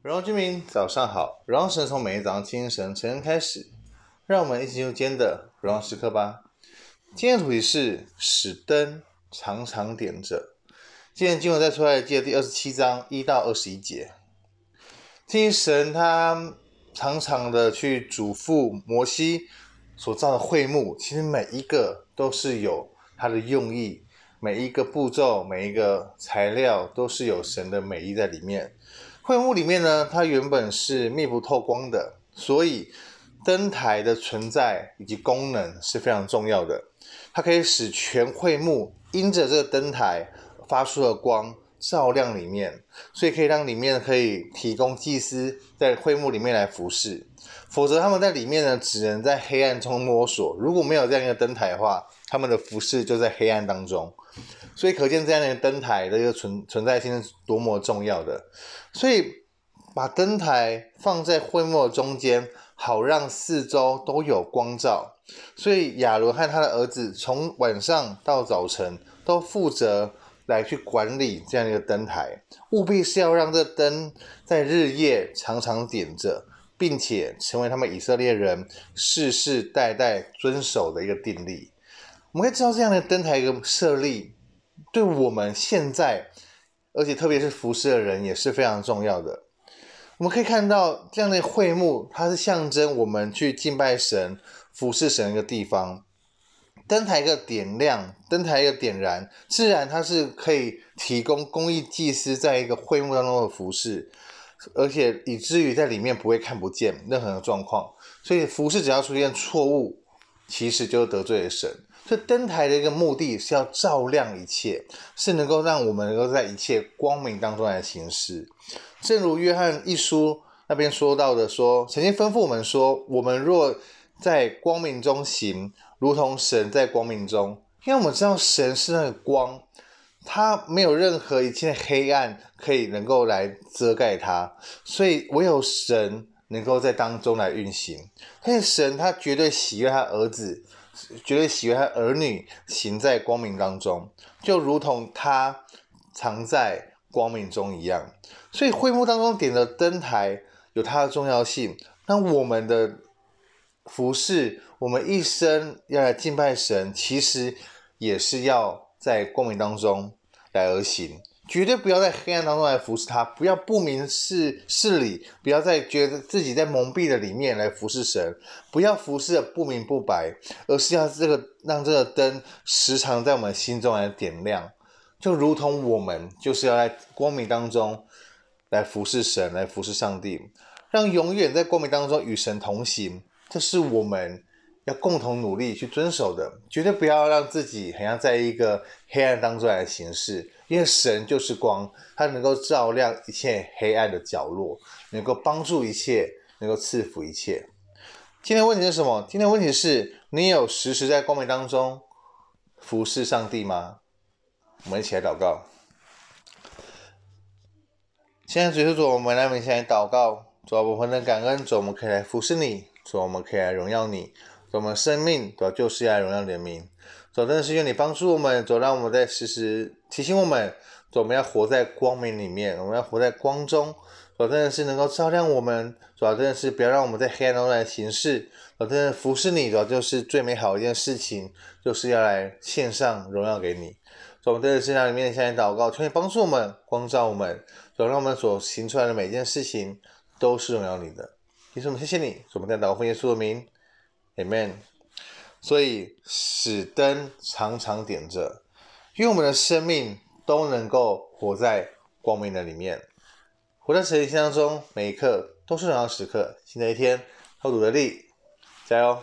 荣耀居民早上好，荣耀神从每一早上清晨晨开始，让我们一起进入今天的荣耀时刻吧。今天的主题是使灯常常点着。今天经文在出埃及记的第二十七章一到二十一节。听神他常常的去嘱咐摩西所造的会幕，其实每一个都是有它的用意，每一个步骤、每一个材料都是有神的美意在里面。会幕里面呢，它原本是密不透光的，所以灯台的存在以及功能是非常重要的。它可以使全会幕因着这个灯台发出的光照亮里面，所以可以让里面可以提供祭司在会幕里面来服侍。否则他们在里面呢，只能在黑暗中摸索。如果没有这样一个灯台的话，他们的服饰就在黑暗当中。所以可见这样的灯台的一个存存在性是多么重要的。所以把灯台放在灰幕中间，好让四周都有光照。所以亚伦和他的儿子从晚上到早晨都负责来去管理这样一个灯台，务必是要让这灯在日夜常常点着，并且成为他们以色列人世世代代遵守的一个定例。我们可以知道这样的灯台一个设立。对我们现在，而且特别是服侍的人也是非常重要的。我们可以看到这样的会幕，它是象征我们去敬拜神、服侍神一个地方。灯台一个点亮，灯台一个点燃，自然它是可以提供公益祭司在一个会幕当中的服侍，而且以至于在里面不会看不见任何的状况。所以服侍只要出现错误，其实就得罪了神。这灯台的一个目的是要照亮一切，是能够让我们能够在一切光明当中来行事。正如约翰一书那边说到的说，曾经吩咐我们说，我们若在光明中行，如同神在光明中。因为我们知道神是那个光，他没有任何一切黑暗可以能够来遮盖他，所以唯有神能够在当中来运行。而且神他绝对喜悦他儿子。绝对喜悦他儿女行在光明当中，就如同他藏在光明中一样。所以会幕当中点的灯台有它的重要性。那我们的服饰，我们一生要来敬拜神，其实也是要在光明当中来而行。绝对不要在黑暗当中来服侍他，不要不明事事理，不要再觉得自己在蒙蔽的里面来服侍神，不要服侍的不明不白，而是要这个让这个灯时常在我们心中来点亮，就如同我们就是要在光明当中来服侍神，来服侍上帝，让永远在光明当中与神同行，这是我们。要共同努力去遵守的，绝对不要让自己好像在一个黑暗当中来行事，因为神就是光，它能够照亮一切黑暗的角落，能够帮助一切，能够赐福一切。今天问题是什么？今天问题是你有时时在光明当中服侍上帝吗？我们一起来祷告。现在主，主我们来，我们先来祷告，主，我们的感恩，主我们可以来服侍你，主我们可以来荣耀你。我们生命主要就是要荣耀你的名，主真的是愿你帮助我们，主让我们在时时提醒我们，主我们要活在光明里面，我们要活在光中，主真的是能够照亮我们，主要真的是不要让我们在黑暗中来行事，主真的服侍你，主要就是最美好一件事情，就是要来献上荣耀给你，主我们真的是在你面向你祷告，求你帮助我们，光照我们，主让我们所行出来的每一件事情都是荣耀你的，弟兄们谢谢你，主我们在祷告奉耶稣的名。Amen。所以使灯常常点着，愿我们的生命都能够活在光明的里面，活在神的心当中，每一刻都是荣耀时刻。新的一天，后主的力，加油！